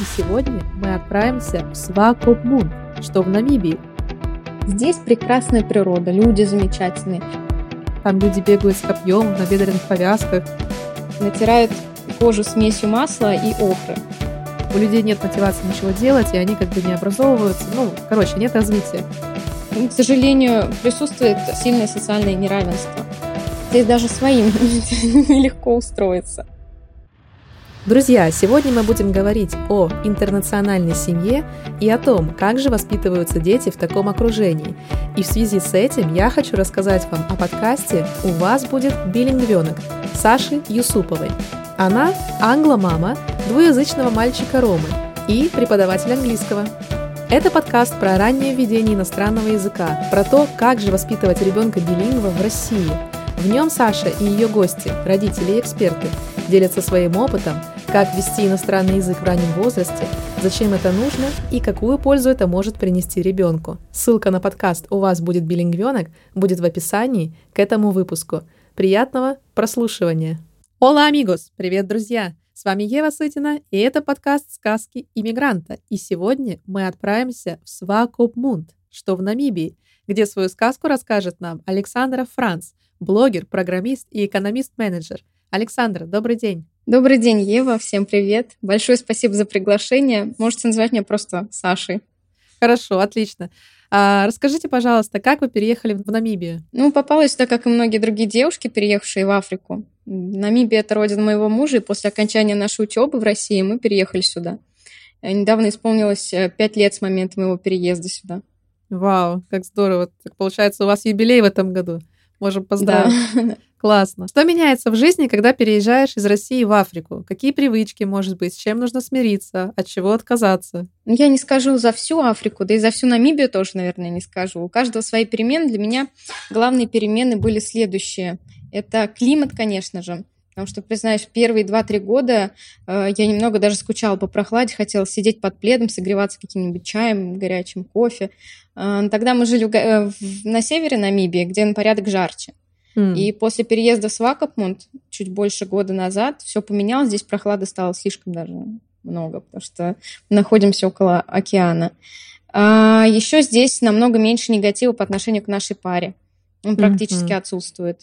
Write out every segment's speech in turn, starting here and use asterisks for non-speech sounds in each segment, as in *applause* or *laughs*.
И сегодня мы отправимся в Свакопмун, что в Намибии. Здесь прекрасная природа, люди замечательные. Там люди бегают с копьем в набедренных повязках. Натирают кожу смесью масла и охры. У людей нет мотивации ничего делать, и они как бы не образовываются. Ну, короче, нет развития. К сожалению, присутствует сильное социальное неравенство. Здесь даже своим *laughs* нелегко устроиться. Друзья, сегодня мы будем говорить о интернациональной семье и о том, как же воспитываются дети в таком окружении. И в связи с этим я хочу рассказать вам о подкасте «У вас будет билингвенок» Саши Юсуповой. Она англомама двуязычного мальчика Ромы и преподаватель английского. Это подкаст про раннее введение иностранного языка, про то, как же воспитывать ребенка билингва в России. В нем Саша и ее гости, родители и эксперты, делятся своим опытом, как ввести иностранный язык в раннем возрасте, зачем это нужно и какую пользу это может принести ребенку. Ссылка на подкаст «У вас будет билингвенок» будет в описании к этому выпуску. Приятного прослушивания! Ола, амигос! Привет, друзья! С вами Ева Сытина, и это подкаст «Сказки иммигранта». И сегодня мы отправимся в Свакопмунд, что в Намибии, где свою сказку расскажет нам Александра Франц, блогер, программист и экономист-менеджер. Александра, добрый день! Добрый день, Ева, всем привет. Большое спасибо за приглашение. Можете назвать меня просто Сашей. Хорошо, отлично. А, расскажите, пожалуйста, как вы переехали в Намибию? Ну, попалась сюда, как и многие другие девушки, переехавшие в Африку. Намибия – это родина моего мужа, и после окончания нашей учебы в России мы переехали сюда. Э, недавно исполнилось э, пять лет с момента моего переезда сюда. Вау, как здорово. Так получается, у вас юбилей в этом году. Можем поздравить. Да. *laughs* Классно. Что меняется в жизни, когда переезжаешь из России в Африку? Какие привычки, может быть, с чем нужно смириться, от чего отказаться? Ну, я не скажу за всю Африку, да и за всю Намибию тоже, наверное, не скажу. У каждого свои перемены. Для меня главные перемены были следующие. Это климат, конечно же. Потому что, признаюсь, первые 2-3 года э, я немного даже скучала по прохладе, хотела сидеть под пледом, согреваться каким-нибудь чаем, горячим кофе. Э, тогда мы жили в, э, в, на севере Намибии, где на порядок жарче. Mm. И после переезда в Свакопмунд чуть больше года назад все поменялось. Здесь прохлады стало слишком даже много, потому что находимся около океана. А еще здесь намного меньше негатива по отношению к нашей паре. Он практически mm-hmm. отсутствует.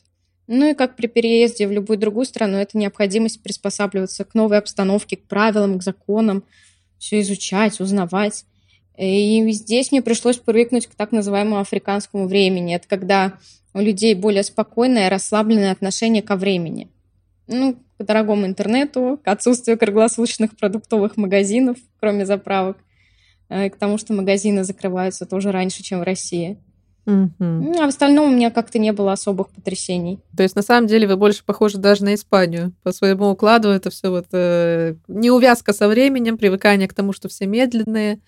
Ну и как при переезде в любую другую страну, это необходимость приспосабливаться к новой обстановке, к правилам, к законам, все изучать, узнавать. И здесь мне пришлось привыкнуть к так называемому африканскому времени. Это когда у людей более спокойное, расслабленное отношение ко времени. Ну, к дорогому интернету, к отсутствию круглосуточных продуктовых магазинов, кроме заправок, э, и к тому, что магазины закрываются тоже раньше, чем в России. Mm-hmm. А в остальном у меня как-то не было особых потрясений. То есть, на самом деле, вы больше похожи даже на Испанию. По своему укладу это все вот э, неувязка со временем, привыкание к тому, что все медленные,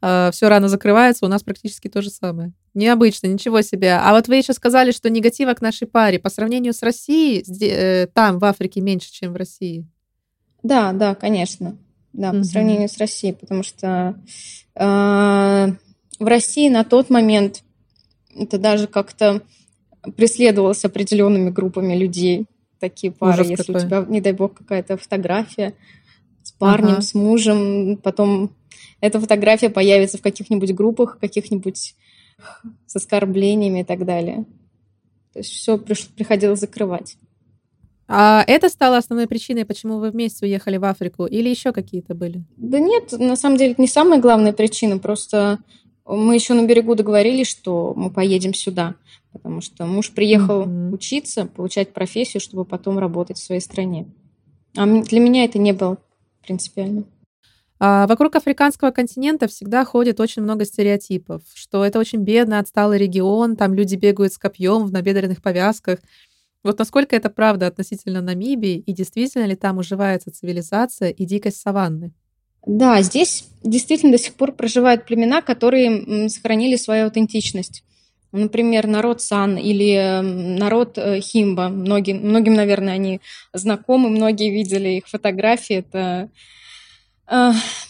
э, все рано закрывается, у нас практически то же самое. Необычно, ничего себе. А вот вы еще сказали, что негатива к нашей паре по сравнению с Россией, э, там, в Африке, меньше, чем в России. Да, да, конечно. Да, угу. по сравнению с Россией, потому что э, в России на тот момент это даже как-то преследовалось определенными группами людей, такие пары, Ужас если какой. у тебя, не дай бог, какая-то фотография с парнем, ага. с мужем, потом эта фотография появится в каких-нибудь группах, каких-нибудь с оскорблениями и так далее. То есть все приходилось закрывать. А это стало основной причиной, почему вы вместе уехали в Африку, или еще какие-то были? Да нет, на самом деле это не самая главная причина, просто мы еще на берегу договорились, что мы поедем сюда, потому что муж приехал mm-hmm. учиться, получать профессию, чтобы потом работать в своей стране. А для меня это не было принципиально. А вокруг африканского континента всегда ходит очень много стереотипов, что это очень бедный, отсталый регион, там люди бегают с копьем в набедренных повязках. Вот насколько это правда относительно Намибии, и действительно ли там уживается цивилизация и дикость саванны? Да, здесь действительно до сих пор проживают племена, которые сохранили свою аутентичность. Например, народ Сан или народ э, Химба. Многим, многим, наверное, они знакомы, многие видели их фотографии. Это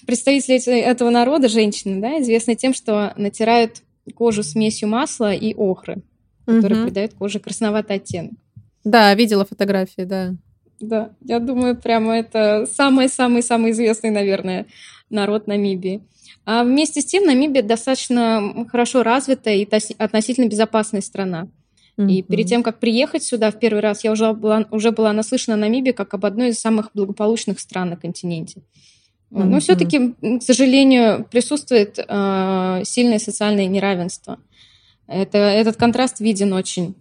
представители этого народа, женщины, да, известны тем, что натирают кожу смесью масла и охры, которая угу. придает коже красноватый оттенок. Да, видела фотографии, да. Да, я думаю, прямо это самый-самый-самый известный, наверное, народ Намибии. А вместе с тем Намибия достаточно хорошо развитая и относительно безопасная страна. Mm-hmm. И перед тем, как приехать сюда в первый раз, я уже была, уже была наслышана о Намибии как об одной из самых благополучных стран на континенте. Mm-hmm. Но все-таки, к сожалению, присутствует э, сильное социальное неравенство. Это, этот контраст виден очень,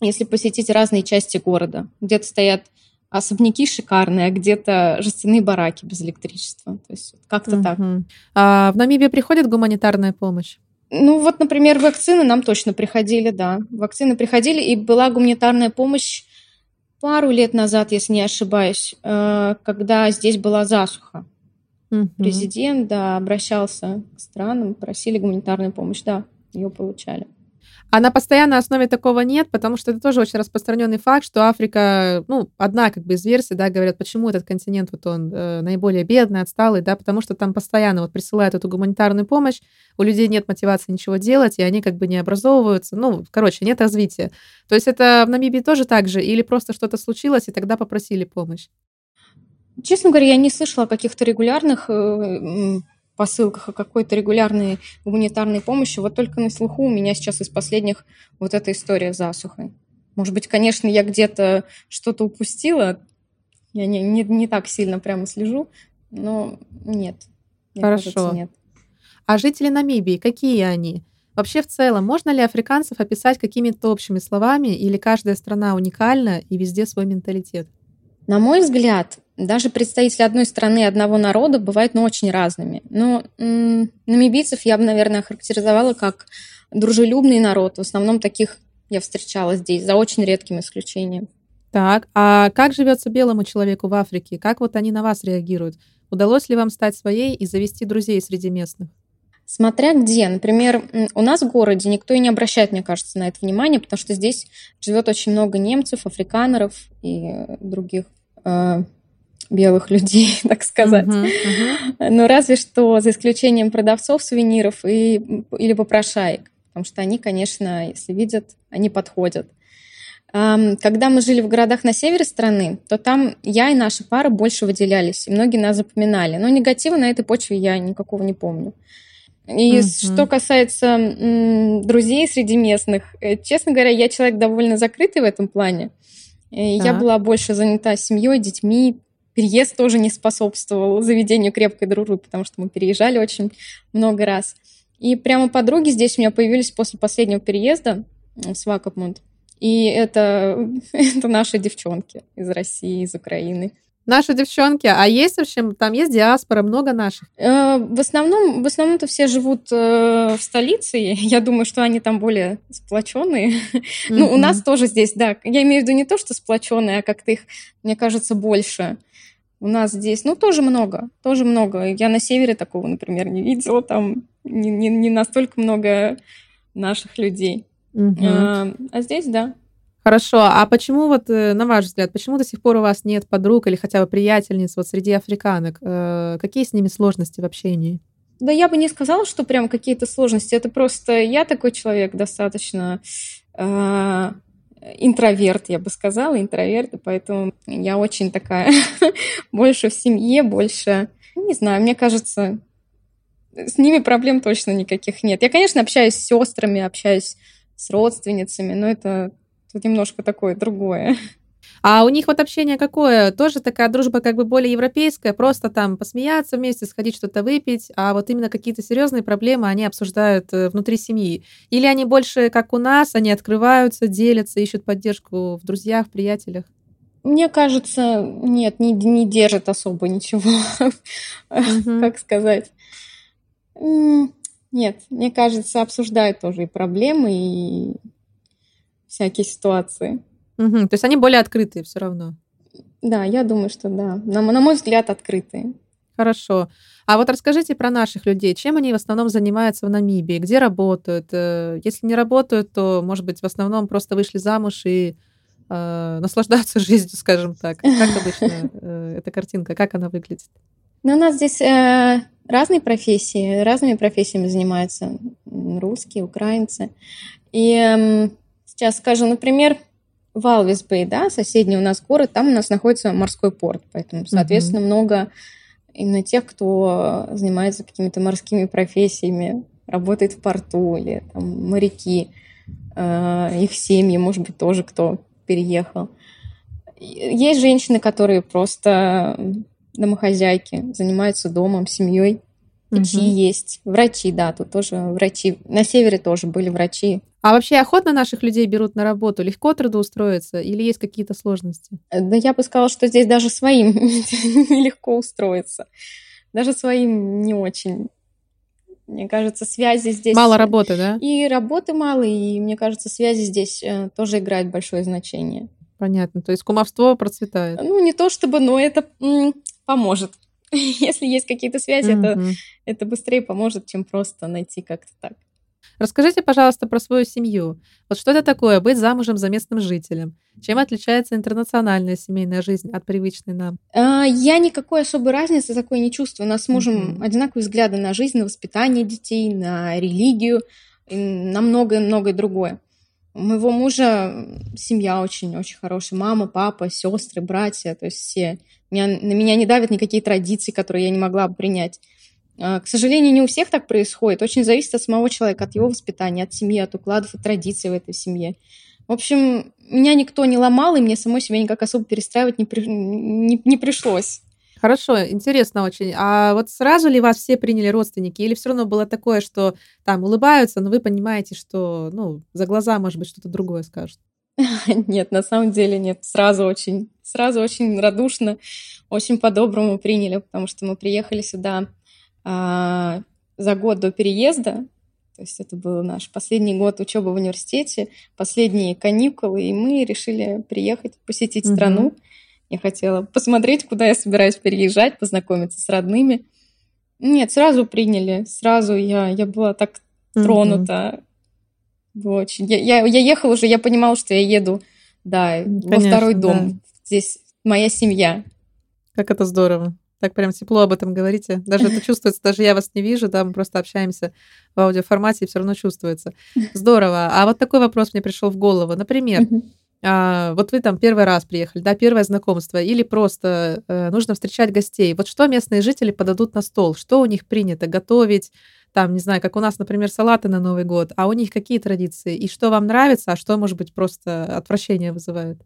если посетить разные части города. Где-то стоят особняки шикарные, а где-то жестяные бараки без электричества. То есть как-то mm-hmm. так. А в Намибии приходит гуманитарная помощь? Ну вот, например, вакцины нам точно приходили, да. Вакцины приходили, и была гуманитарная помощь пару лет назад, если не ошибаюсь, э, когда здесь была засуха. Угу. Президент, да, обращался к странам, просили гуманитарную помощь, да, ее получали. А на постоянной основе такого нет, потому что это тоже очень распространенный факт, что Африка, ну, одна как бы из версий, да, говорят, почему этот континент вот он э, наиболее бедный, отсталый, да, потому что там постоянно вот присылают эту гуманитарную помощь, у людей нет мотивации ничего делать, и они как бы не образовываются, ну, короче, нет развития. То есть это в Намибии тоже так же, или просто что-то случилось, и тогда попросили помощь? Честно говоря, я не слышала о каких-то регулярных э, посылках о какой-то регулярной гуманитарной помощи. Вот только на слуху у меня сейчас из последних вот эта история с засухой. Может быть, конечно, я где-то что-то упустила. Я не, не, не так сильно прямо слежу, но нет. Хорошо. Кажется, нет. А жители Намибии, какие они? Вообще, в целом, можно ли африканцев описать какими-то общими словами, или каждая страна уникальна и везде свой менталитет? На мой взгляд, даже представители одной страны одного народа бывают, ну, очень разными. Но м- намибийцев я бы, наверное, характеризовала как дружелюбный народ. В основном таких я встречала здесь, за очень редким исключением. Так, а как живется белому человеку в Африке? Как вот они на вас реагируют? Удалось ли вам стать своей и завести друзей среди местных? Смотря где. Например, у нас в городе никто и не обращает, мне кажется, на это внимание, потому что здесь живет очень много немцев, африканеров и других э, белых людей, *laughs* так сказать. Uh-huh, uh-huh. Но разве что за исключением продавцов сувениров и, или попрошаек, потому что они, конечно, если видят, они подходят. Когда мы жили в городах на севере страны, то там я и наша пара больше выделялись, и многие нас запоминали. Но негатива на этой почве я никакого не помню. И uh-huh. что касается м, друзей среди местных, э, честно говоря, я человек довольно закрытый в этом плане. И я была больше занята семьей, детьми, переезд тоже не способствовал заведению крепкой дружбы, потому что мы переезжали очень много раз. И прямо подруги здесь у меня появились после последнего переезда в Свакопмунд. И это, *laughs* это наши девчонки из России, из Украины. Наши девчонки, а есть вообще, там есть диаспора, много наших? Э, в основном, в основном-то все живут э, в столице. *laughs* Я думаю, что они там более сплоченные. Mm-hmm. *laughs* Ну, у нас тоже здесь, да. Я имею в виду не то, что сплоченные, а как-то их, мне кажется, больше. У нас здесь, ну, тоже много, тоже много. Я на севере такого, например, не видела. Там не, не, не настолько много наших людей. Угу. А, а здесь, да. Хорошо, а почему вот, э, на ваш взгляд, почему до сих пор у вас нет подруг или хотя бы приятельниц вот среди африканок? Э, какие с ними сложности в общении? Да я бы не сказала, что прям какие-то сложности. Это просто я такой человек достаточно э, интроверт, я бы сказала, интроверт, поэтому я очень такая *laughs* больше в семье, больше, не знаю, мне кажется, с ними проблем точно никаких нет. Я, конечно, общаюсь с сестрами, общаюсь с родственницами, но это тут немножко такое другое. А у них вот общение какое? Тоже такая дружба как бы более европейская, просто там посмеяться вместе, сходить что-то выпить, а вот именно какие-то серьезные проблемы они обсуждают э, внутри семьи. Или они больше, как у нас, они открываются, делятся, ищут поддержку в друзьях, приятелях? Мне кажется, нет, не, не держит особо ничего, как сказать. Нет, мне кажется, обсуждают тоже и проблемы, и всякие ситуации. Угу, то есть они более открытые все равно. Да, я думаю, что да. На, на мой взгляд, открытые. Хорошо. А вот расскажите про наших людей. Чем они в основном занимаются в Намибии? Где работают? Э, если не работают, то, может быть, в основном просто вышли замуж и э, *laughs* наслаждаются жизнью, скажем так. Как обычно э, эта картинка, как она выглядит? Ну, у нас здесь э, разные профессии, разными профессиями занимаются русские, украинцы. И э, сейчас скажу, например, Валвисбей, да, соседний у нас город, там у нас находится морской порт, поэтому, соответственно, mm-hmm. много именно тех, кто занимается какими-то морскими профессиями, работает в порту или там, моряки, э, их семьи, может быть, тоже кто переехал. Есть женщины, которые просто домохозяйки, занимаются домом, семьей. Такие угу. есть. Врачи, да, тут тоже врачи. На севере тоже были врачи. А вообще охотно наших людей берут на работу? Легко трудоустроиться или есть какие-то сложности? Э, да я бы сказала, что здесь даже своим *laughs* нелегко устроиться. Даже своим не очень. Мне кажется, связи здесь... Мало работы, да? И работы мало, и мне кажется, связи здесь э, тоже играют большое значение. Понятно. То есть кумовство процветает? Ну, не то чтобы, но это поможет. *laughs* Если есть какие-то связи, mm-hmm. это, это быстрее поможет, чем просто найти как-то так. Расскажите, пожалуйста, про свою семью. Вот что это такое быть замужем за местным жителем? Чем отличается интернациональная семейная жизнь от привычной нам? А, я никакой особой разницы такой не чувствую. У нас с мужем mm-hmm. одинаковые взгляды на жизнь, на воспитание детей, на религию, на многое-многое другое. У моего мужа семья очень-очень хорошая. Мама, папа, сестры, братья, то есть все. Меня, на меня не давят никакие традиции, которые я не могла бы принять. А, к сожалению, не у всех так происходит. Очень зависит от самого человека, от его воспитания, от семьи, от укладов, от традиций в этой семье. В общем, меня никто не ломал, и мне самой себя никак особо перестраивать не, при... не, не пришлось. Хорошо, интересно очень. А вот сразу ли вас все приняли родственники? Или все равно было такое, что там улыбаются, но вы понимаете, что ну, за глаза, может быть, что-то другое скажут? *laughs* Нет, на самом деле нет. Сразу очень, сразу очень радушно, очень по-доброму приняли, потому что мы приехали сюда а, за год до переезда. То есть это был наш последний год учебы в университете, последние каникулы, и мы решили приехать, посетить угу. страну. Я хотела посмотреть, куда я собираюсь переезжать, познакомиться с родными. Нет, сразу приняли, сразу я, я была так тронута. Было очень. Я, я, я ехала уже, я понимала, что я еду, да, Конечно, во второй дом. Да. Здесь моя семья. Как это здорово. Так прям тепло об этом говорите. Даже это чувствуется, даже я вас не вижу, да, мы просто общаемся в аудиоформате, и все равно чувствуется. Здорово. А вот такой вопрос мне пришел в голову. Например, а, вот вы там первый раз приехали, да, первое знакомство, или просто э, нужно встречать гостей. Вот что местные жители подадут на стол? Что у них принято готовить? Там, не знаю, как у нас, например, салаты на Новый год, а у них какие традиции? И что вам нравится, а что, может быть, просто отвращение вызывает?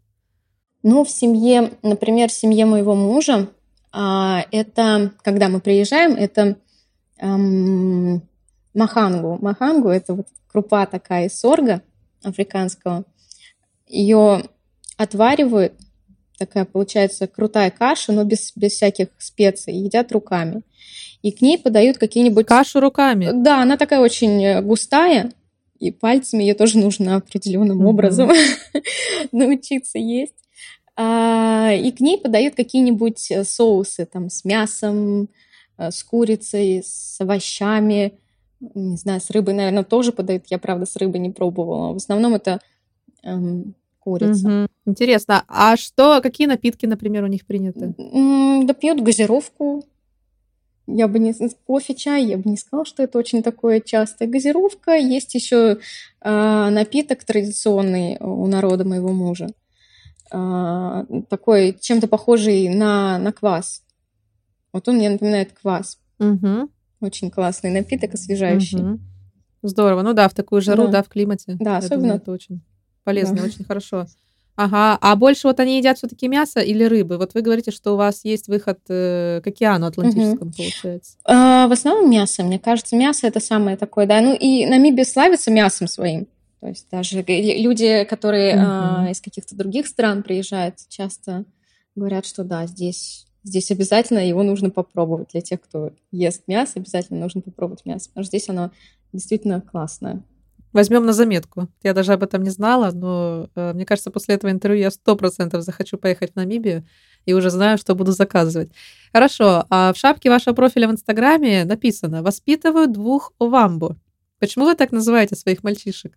Ну, в семье, например, в семье моего мужа, а, это, когда мы приезжаем, это эм, махангу. Махангу – это вот крупа такая из сорга африканского – ее отваривают, такая получается крутая каша, но без, без всяких специй, едят руками. И к ней подают какие-нибудь... Кашу руками? Да, она такая очень э, густая, и пальцами ее тоже нужно определенным mm-hmm. образом *laughs* научиться есть. А, и к ней подают какие-нибудь э, соусы, там, с мясом, э, с курицей, с овощами, не знаю, с рыбой, наверное, тоже подают. Я, правда, с рыбой не пробовала. В основном это эм, курица. Угу. Интересно. А что, какие напитки, например, у них приняты? Да пьют газировку. Я бы не... Кофе, чай, я бы не сказала, что это очень такое частое. Газировка. Есть еще э, напиток традиционный у народа моего мужа. Э, такой, чем-то похожий на, на квас. Вот он мне напоминает квас. Угу. Очень классный напиток, освежающий. Угу. Здорово. Ну да, в такую жару, да, да в климате. Да, особенно. Думаю, это очень полезно, да. очень хорошо. Ага, а больше вот они едят все-таки мясо или рыбы? Вот вы говорите, что у вас есть выход э, к океану Атлантическому, угу. получается. А, в основном мясо. Мне кажется, мясо это самое такое, да. Ну и Намибия славится мясом своим. То есть даже люди, которые угу. а, из каких-то других стран приезжают, часто говорят, что да, здесь здесь обязательно его нужно попробовать. Для тех, кто ест мясо, обязательно нужно попробовать мясо, потому что здесь оно действительно классное. Возьмем на заметку. Я даже об этом не знала, но э, мне кажется, после этого интервью я сто процентов захочу поехать в Намибию и уже знаю, что буду заказывать. Хорошо, а в шапке вашего профиля в Инстаграме написано «Воспитываю двух Овамбу». Почему вы так называете своих мальчишек?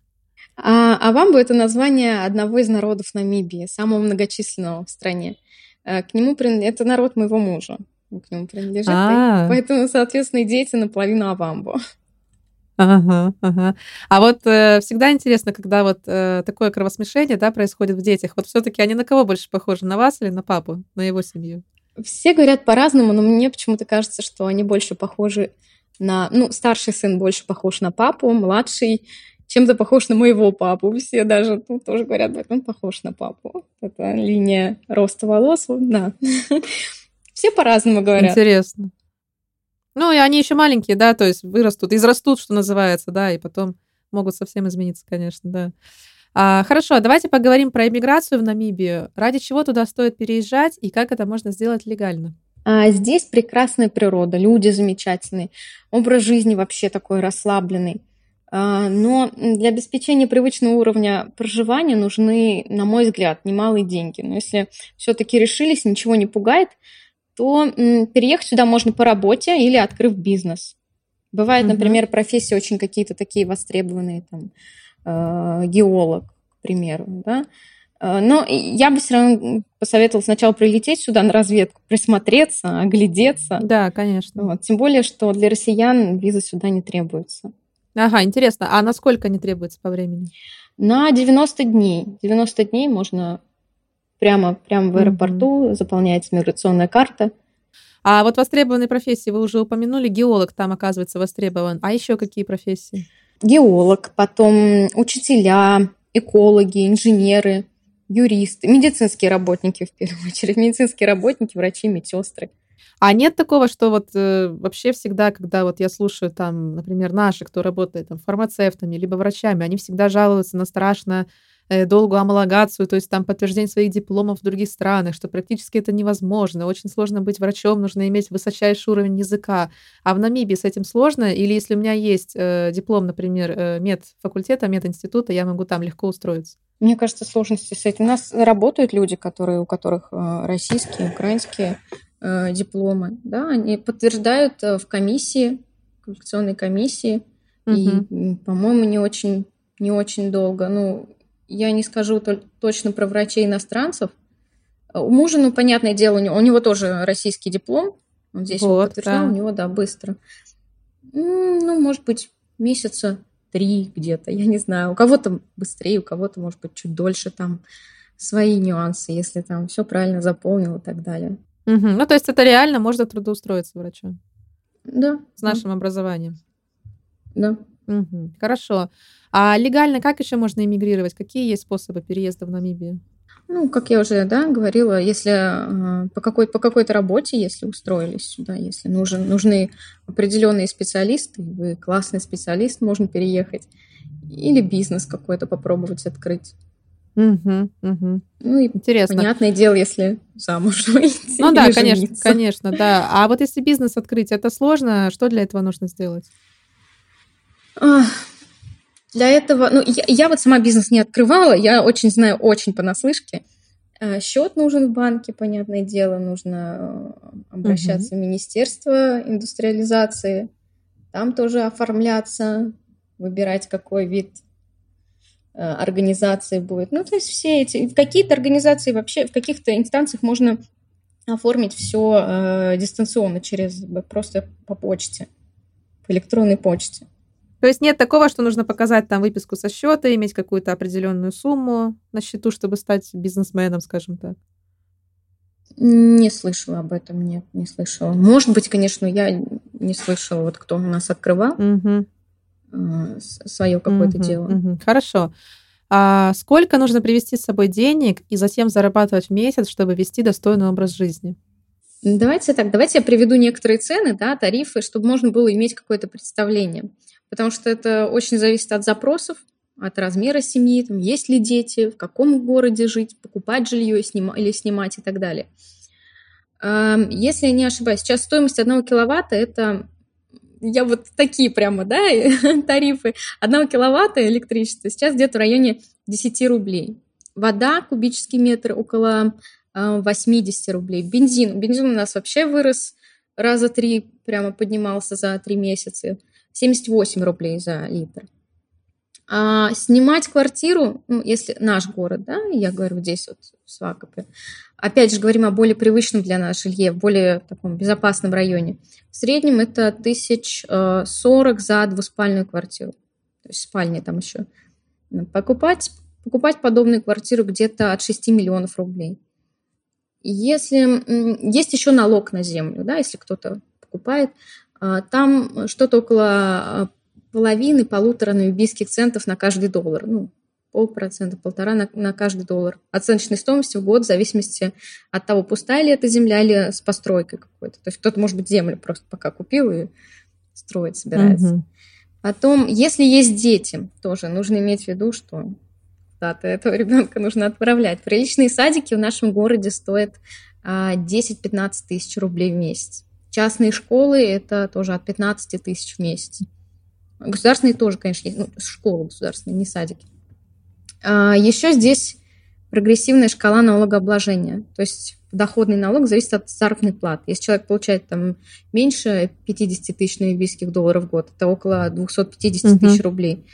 А, Овамбу – это название одного из народов Намибии, самого многочисленного в стране. Э, к нему принадлежит, это народ моего мужа, к нему принадлежит, А-а-а. поэтому, соответственно, и дети наполовину Авамбо. Ага, ага. А вот э, всегда интересно, когда вот э, такое кровосмешение, да, происходит в детях. Вот все-таки они на кого больше похожи, на вас или на папу, на его семью? Все говорят по-разному, но мне почему-то кажется, что они больше похожи на... Ну, старший сын больше похож на папу, младший чем-то похож на моего папу. Все даже тут ну, тоже говорят, он похож на папу. Это линия роста волос, да. *laughs* Все по-разному говорят. Интересно. Ну, и они еще маленькие, да, то есть вырастут, израстут, что называется, да, и потом могут совсем измениться, конечно, да. А, хорошо, давайте поговорим про иммиграцию в Намибию. Ради чего туда стоит переезжать и как это можно сделать легально? А здесь прекрасная природа, люди замечательные, образ жизни вообще такой расслабленный. А, но для обеспечения привычного уровня проживания нужны, на мой взгляд, немалые деньги. Но если все-таки решились, ничего не пугает, то переехать сюда можно по работе или открыв бизнес. Бывают, угу. например, профессии очень какие-то такие востребованные, там, э, геолог, к примеру, да. Э, но я бы все равно посоветовала сначала прилететь сюда на разведку, присмотреться, оглядеться. Да, конечно. Вот. Тем более, что для россиян виза сюда не требуется. Ага, интересно. А насколько не требуется по времени? На 90 дней. 90 дней можно прямо, прямо в аэропорту, mm-hmm. заполняется миграционная карта. А вот востребованные профессии вы уже упомянули, геолог там оказывается востребован. А еще какие профессии? Геолог, потом учителя, экологи, инженеры, юристы, медицинские работники в первую очередь, медицинские работники, врачи, медсестры. А нет такого, что вот э, вообще всегда, когда вот я слушаю там, например, наши, кто работает там фармацевтами либо врачами, они всегда жалуются на страшно Э, долгую амалогацию, то есть там подтверждение своих дипломов в других странах, что практически это невозможно. Очень сложно быть врачом, нужно иметь высочайший уровень языка. А в Намибии с этим сложно? Или если у меня есть э, диплом, например, э, медфакультета, мединститута, я могу там легко устроиться? Мне кажется, сложности с этим. У нас работают люди, которые, у которых э, российские, украинские дипломы. Да, они подтверждают э, в комиссии, квалификационной комиссии. Угу. И, по-моему, не очень, не очень долго. Ну, я не скажу точно про врачей иностранцев. У мужа, ну, понятное дело, у него, у него тоже российский диплом. Он здесь вот, его подтверждал, да. у него, да, быстро. Ну, может быть, месяца три где-то, я не знаю. У кого-то быстрее, у кого-то, может быть, чуть дольше там свои нюансы, если там все правильно заполнил и так далее. Угу. Ну, то есть это реально можно трудоустроиться врачом? Да. С нашим да. образованием? Да. Угу. Хорошо. А легально как еще можно эмигрировать? Какие есть способы переезда в Намибию? Ну, как я уже да, говорила, если э, по, какой, по какой-то работе, если устроились сюда, если нужен, нужны определенные специалисты, вы классный специалист, можно переехать. Или бизнес какой-то попробовать открыть. Угу, угу. Ну и Интересно. понятное дело, если замуж *laughs* выйти. Ну да, конечно, жениться. конечно, да. А вот если бизнес открыть, это сложно, что для этого нужно сделать? Для этого, ну, я, я вот сама бизнес не открывала, я очень знаю, очень понаслышке. А, счет нужен в банке, понятное дело, нужно э, обращаться угу. в Министерство индустриализации, там тоже оформляться, выбирать, какой вид организации будет. Ну, то есть все эти... В какие-то организации вообще, в каких-то инстанциях можно оформить все э, дистанционно через просто по почте, по электронной почте. То есть нет такого, что нужно показать там выписку со счета, иметь какую-то определенную сумму на счету, чтобы стать бизнесменом, скажем так. Не слышала об этом, нет, не слышала. Может быть, конечно, я не слышала, вот кто у нас открывал угу. Свое какое-то угу, дело. Угу. Хорошо. А сколько нужно привести с собой денег и затем зарабатывать в месяц, чтобы вести достойный образ жизни? Давайте так, давайте я приведу некоторые цены, да, тарифы, чтобы можно было иметь какое-то представление потому что это очень зависит от запросов, от размера семьи, там, есть ли дети, в каком городе жить, покупать жилье или снимать и так далее. Если я не ошибаюсь, сейчас стоимость одного киловатта – это я вот такие прямо, да, *laughs* тарифы. Одного киловатта электричества сейчас где-то в районе 10 рублей. Вода, кубический метр, около 80 рублей. Бензин. Бензин у нас вообще вырос раза три, прямо поднимался за три месяца. 78 рублей за литр. А снимать квартиру, ну, если наш город, да, я говорю здесь вот в Свакопе, опять же говорим о более привычном для нас жилье, в более таком безопасном районе. В среднем это 1040 за двуспальную квартиру. То есть спальни там еще. Покупать, покупать подобную квартиру где-то от 6 миллионов рублей. Если есть еще налог на землю, да, если кто-то покупает, а, там что-то около а, половины, полутора намибийских центов на каждый доллар. Ну, полпроцента, полтора на, на каждый доллар. Оценочной стоимости в год в зависимости от того, пустая ли эта земля или с постройкой какой-то. То есть кто-то, может быть, землю просто пока купил и строить собирается. Угу. Потом, если есть дети, тоже нужно иметь в виду, что куда-то этого *laughs* ребенка нужно отправлять. Приличные садики в нашем городе стоят 10-15 а, тысяч рублей в месяц. Частные школы – это тоже от 15 тысяч в месяц. Государственные тоже, конечно, есть. Ну, школы государственные, не садики. А, Еще здесь прогрессивная шкала налогообложения. То есть доходный налог зависит от заработной платы. Если человек получает там меньше 50 тысяч намибийских долларов в год, это около 250 угу. тысяч рублей,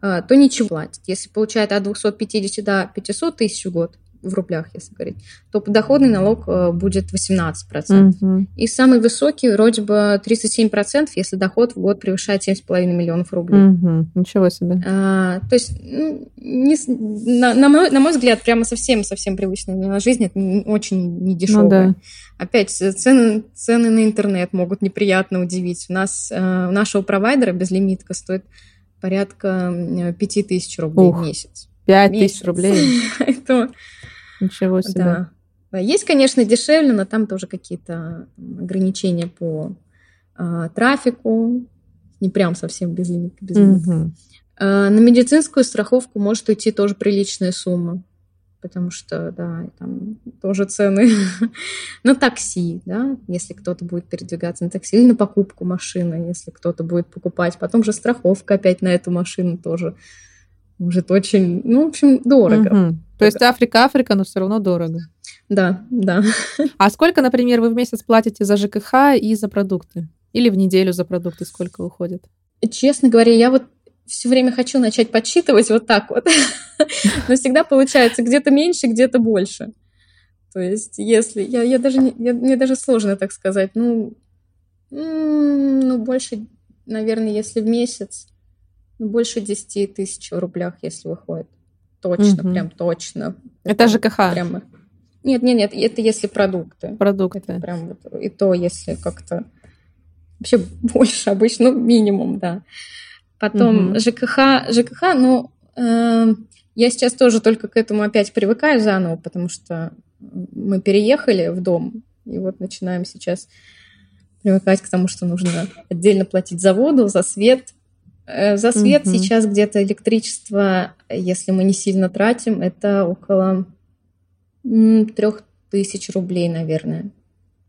а, то ничего платит. Если получает от 250 до 500 тысяч в год, в рублях, если говорить, то подоходный налог э, будет 18%. Угу. И самый высокий вроде бы 37%, если доход в год превышает 7,5 миллионов рублей. Угу. Ничего себе. А, то есть, ну, не, на, на, мой, на мой взгляд, прямо совсем-совсем привычная жизнь, это очень недешевая. Ну, да. Опять, цены, цены на интернет могут неприятно удивить. У нас, э, у нашего провайдера безлимитка стоит порядка 5 тысяч рублей Ух, в месяц. 5 тысяч рублей? *laughs* Это Ничего себе. Да. Есть, конечно, дешевле, но там тоже какие-то ограничения по а, трафику, не прям совсем безлимит. безлимит. Угу. А, на медицинскую страховку может уйти тоже приличная сумма, потому что, да, там тоже цены *laughs* на такси, да, если кто-то будет передвигаться на такси, или на покупку машины, если кто-то будет покупать. Потом же страховка опять на эту машину тоже может очень, ну, в общем, дорого. Угу. То есть Африка, Африка, но все равно дорого. Да, да. *laughs* А сколько, например, вы в месяц платите за ЖКХ и за продукты? Или в неделю за продукты сколько уходит? Честно говоря, я вот все время хочу начать подсчитывать вот так вот. *laughs* Но всегда получается где-то меньше, где-то больше. То есть, если... Я, я даже не, я, мне даже сложно так сказать. Ну, ну, больше, наверное, если в месяц, ну, больше 10 тысяч в рублях, если выходит. Точно, угу. прям точно. Это, ЖКХ? Прямо... Нет, нет, нет, это если продукты. Продукты. Это прям вот, и то, если как-то вообще больше обычно, ну, минимум, да. Потом угу. ЖКХ, ЖКХ, ну, э, я сейчас тоже только к этому опять привыкаю заново, потому что мы переехали в дом, и вот начинаем сейчас привыкать к тому, что нужно отдельно платить за воду, за свет, за свет угу. сейчас где-то электричество, если мы не сильно тратим, это около трех тысяч рублей, наверное.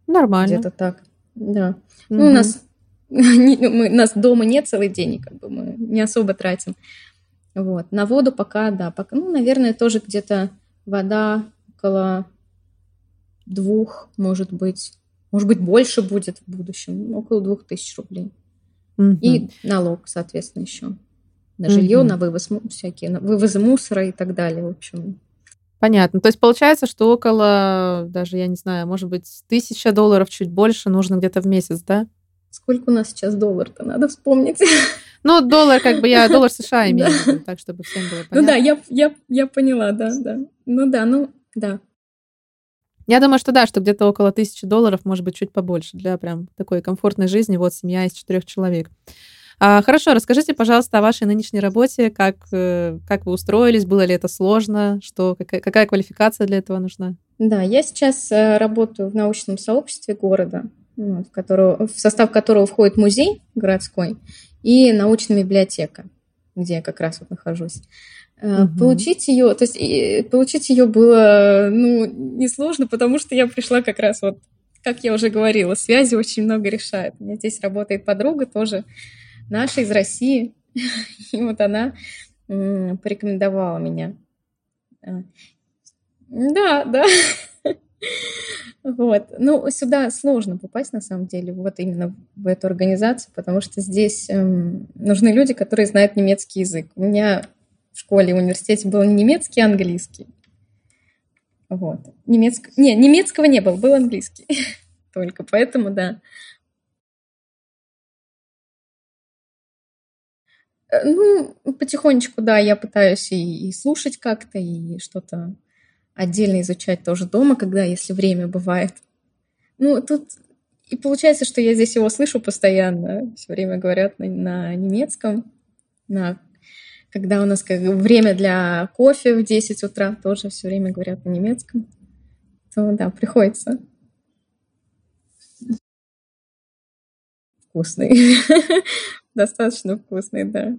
Нормально. Где-то так, да. Угу. Ну, у нас, *laughs* мы, нас дома нет целый день, как бы мы не особо тратим. Вот. На воду пока, да, пока, ну, наверное, тоже где-то вода около двух, может быть, может быть, больше будет в будущем, около двух тысяч рублей. Угу. И налог, соответственно, еще на жилье, угу. на вывоз всякие, на вывозы мусора и так далее, в общем. Понятно. То есть получается, что около, даже, я не знаю, может быть, тысяча долларов, чуть больше нужно где-то в месяц, да? Сколько у нас сейчас доллар-то, надо вспомнить. Ну, доллар, как бы я *laughs* доллар США имею так, чтобы всем было понятно. Ну да, я, я, я поняла, да, да. Ну да, ну да. Я думаю, что да, что где-то около тысячи долларов, может быть, чуть побольше для прям такой комфортной жизни. Вот семья из четырех человек. А, хорошо, расскажите, пожалуйста, о вашей нынешней работе, как, э, как вы устроились, было ли это сложно, что, какая, какая квалификация для этого нужна? Да, я сейчас э, работаю в научном сообществе города, в, которого, в состав которого входит музей городской и научная библиотека, где я как раз вот нахожусь. Угу. Получить ее, то есть получить ее было ну, несложно, потому что я пришла как раз вот, как я уже говорила, связи очень много решают. У меня здесь работает подруга тоже наша из России, *laughs* и вот она порекомендовала меня. А. Да, да. *laughs* Вот. Ну, сюда сложно попасть, на самом деле, вот именно в эту организацию, потому что здесь эм, нужны люди, которые знают немецкий язык. У меня в школе и университете был не немецкий, а английский. Вот. Немецк... Не, немецкого не было, был английский. *laughs* Только поэтому, да. Э, ну, потихонечку, да, я пытаюсь и, и слушать как-то, и что-то отдельно изучать тоже дома, когда, если время бывает. Ну, тут и получается, что я здесь его слышу постоянно. Все время говорят на, на немецком. На, когда у нас как время для кофе в 10 утра, тоже все время говорят на немецком. То да, приходится. Вкусный. *laughs* Достаточно вкусный, да.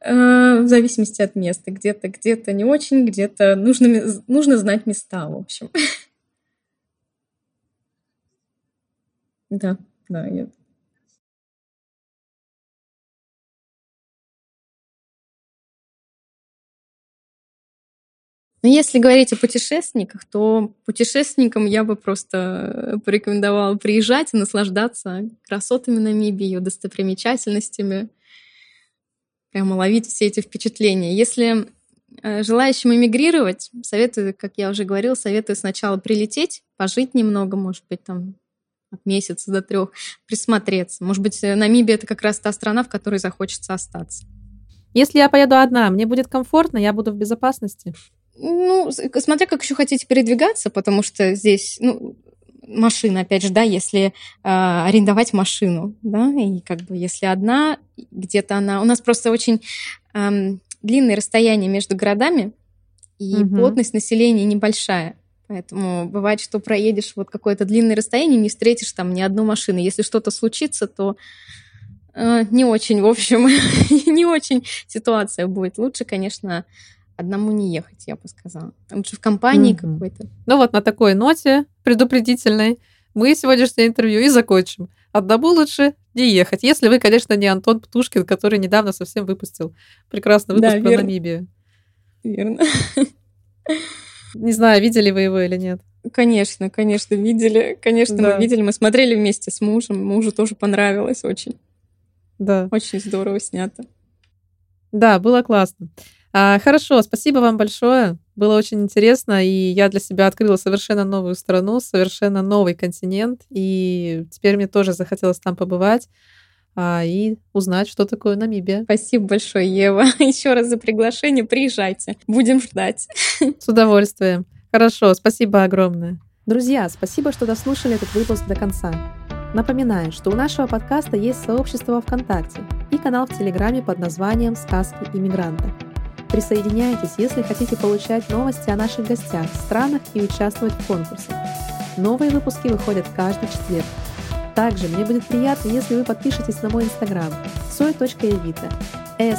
А, в зависимости от места. Где-то, где-то не очень, где-то нужно, нужно знать места, в общем. *laughs* Да, да, я Но если говорить о путешественниках, то путешественникам я бы просто порекомендовала приезжать и наслаждаться красотами Намибии, ее достопримечательностями, прямо ловить все эти впечатления. Если э, желающим эмигрировать, советую, как я уже говорила, советую сначала прилететь, пожить немного, может быть, там от месяца до трех, присмотреться. Может быть, э, Намибия это как раз та страна, в которой захочется остаться. Если я поеду одна, мне будет комфортно, я буду в безопасности. Ну, смотря как еще хотите передвигаться, потому что здесь, ну, машина, опять же, да, если э, арендовать машину, да, и как бы если одна, где-то она... У нас просто очень э, длинные расстояния между городами, и угу. плотность населения небольшая. Поэтому бывает, что проедешь вот какое-то длинное расстояние, не встретишь там ни одну машину. Если что-то случится, то э, не очень, в общем, *laughs* не очень ситуация будет. Лучше, конечно, одному не ехать, я бы сказала. Лучше в компании mm-hmm. какой-то. Ну вот на такой ноте предупредительной мы сегодняшнее интервью и закончим. Одному лучше не ехать, если вы, конечно, не Антон Птушкин, который недавно совсем выпустил прекрасный выпуск да, про верно. Намибию. Верно. Не знаю, видели вы его или нет. Конечно, конечно, видели. Конечно, да. мы видели. Мы смотрели вместе с мужем. Мужу тоже понравилось очень. Да. Очень здорово снято. Да, было классно. А, хорошо, спасибо вам большое. Было очень интересно, и я для себя открыла совершенно новую страну, совершенно новый континент, и теперь мне тоже захотелось там побывать а, и узнать, что такое Намибия. Спасибо большое, Ева. *laughs* Еще раз за приглашение. Приезжайте. Будем ждать. *laughs* С удовольствием. Хорошо, спасибо огромное. Друзья, спасибо, что дослушали этот выпуск до конца. Напоминаю, что у нашего подкаста есть сообщество ВКонтакте и канал в Телеграме под названием «Сказки иммигранта». Присоединяйтесь, если хотите получать новости о наших гостях, странах и участвовать в конкурсах. Новые выпуски выходят каждый четверг. Также мне будет приятно, если вы подпишетесь на мой инстаграм soy.evita e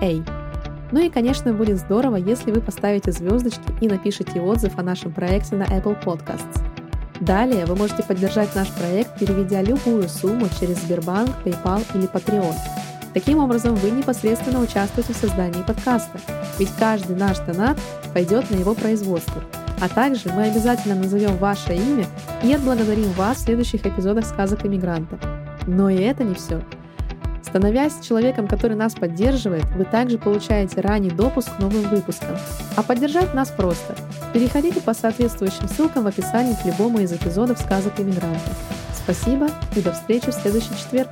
a Ну и, конечно, будет здорово, если вы поставите звездочки и напишите отзыв о нашем проекте на Apple Podcasts. Далее вы можете поддержать наш проект, переведя любую сумму через Сбербанк, PayPal или Patreon. Таким образом, вы непосредственно участвуете в создании подкаста, ведь каждый наш донат пойдет на его производство. А также мы обязательно назовем ваше имя и отблагодарим вас в следующих эпизодах сказок иммигранта. Но и это не все. Становясь человеком, который нас поддерживает, вы также получаете ранний допуск к новым выпускам. А поддержать нас просто. Переходите по соответствующим ссылкам в описании к любому из эпизодов сказок иммигранта. Спасибо и до встречи в следующий четверг.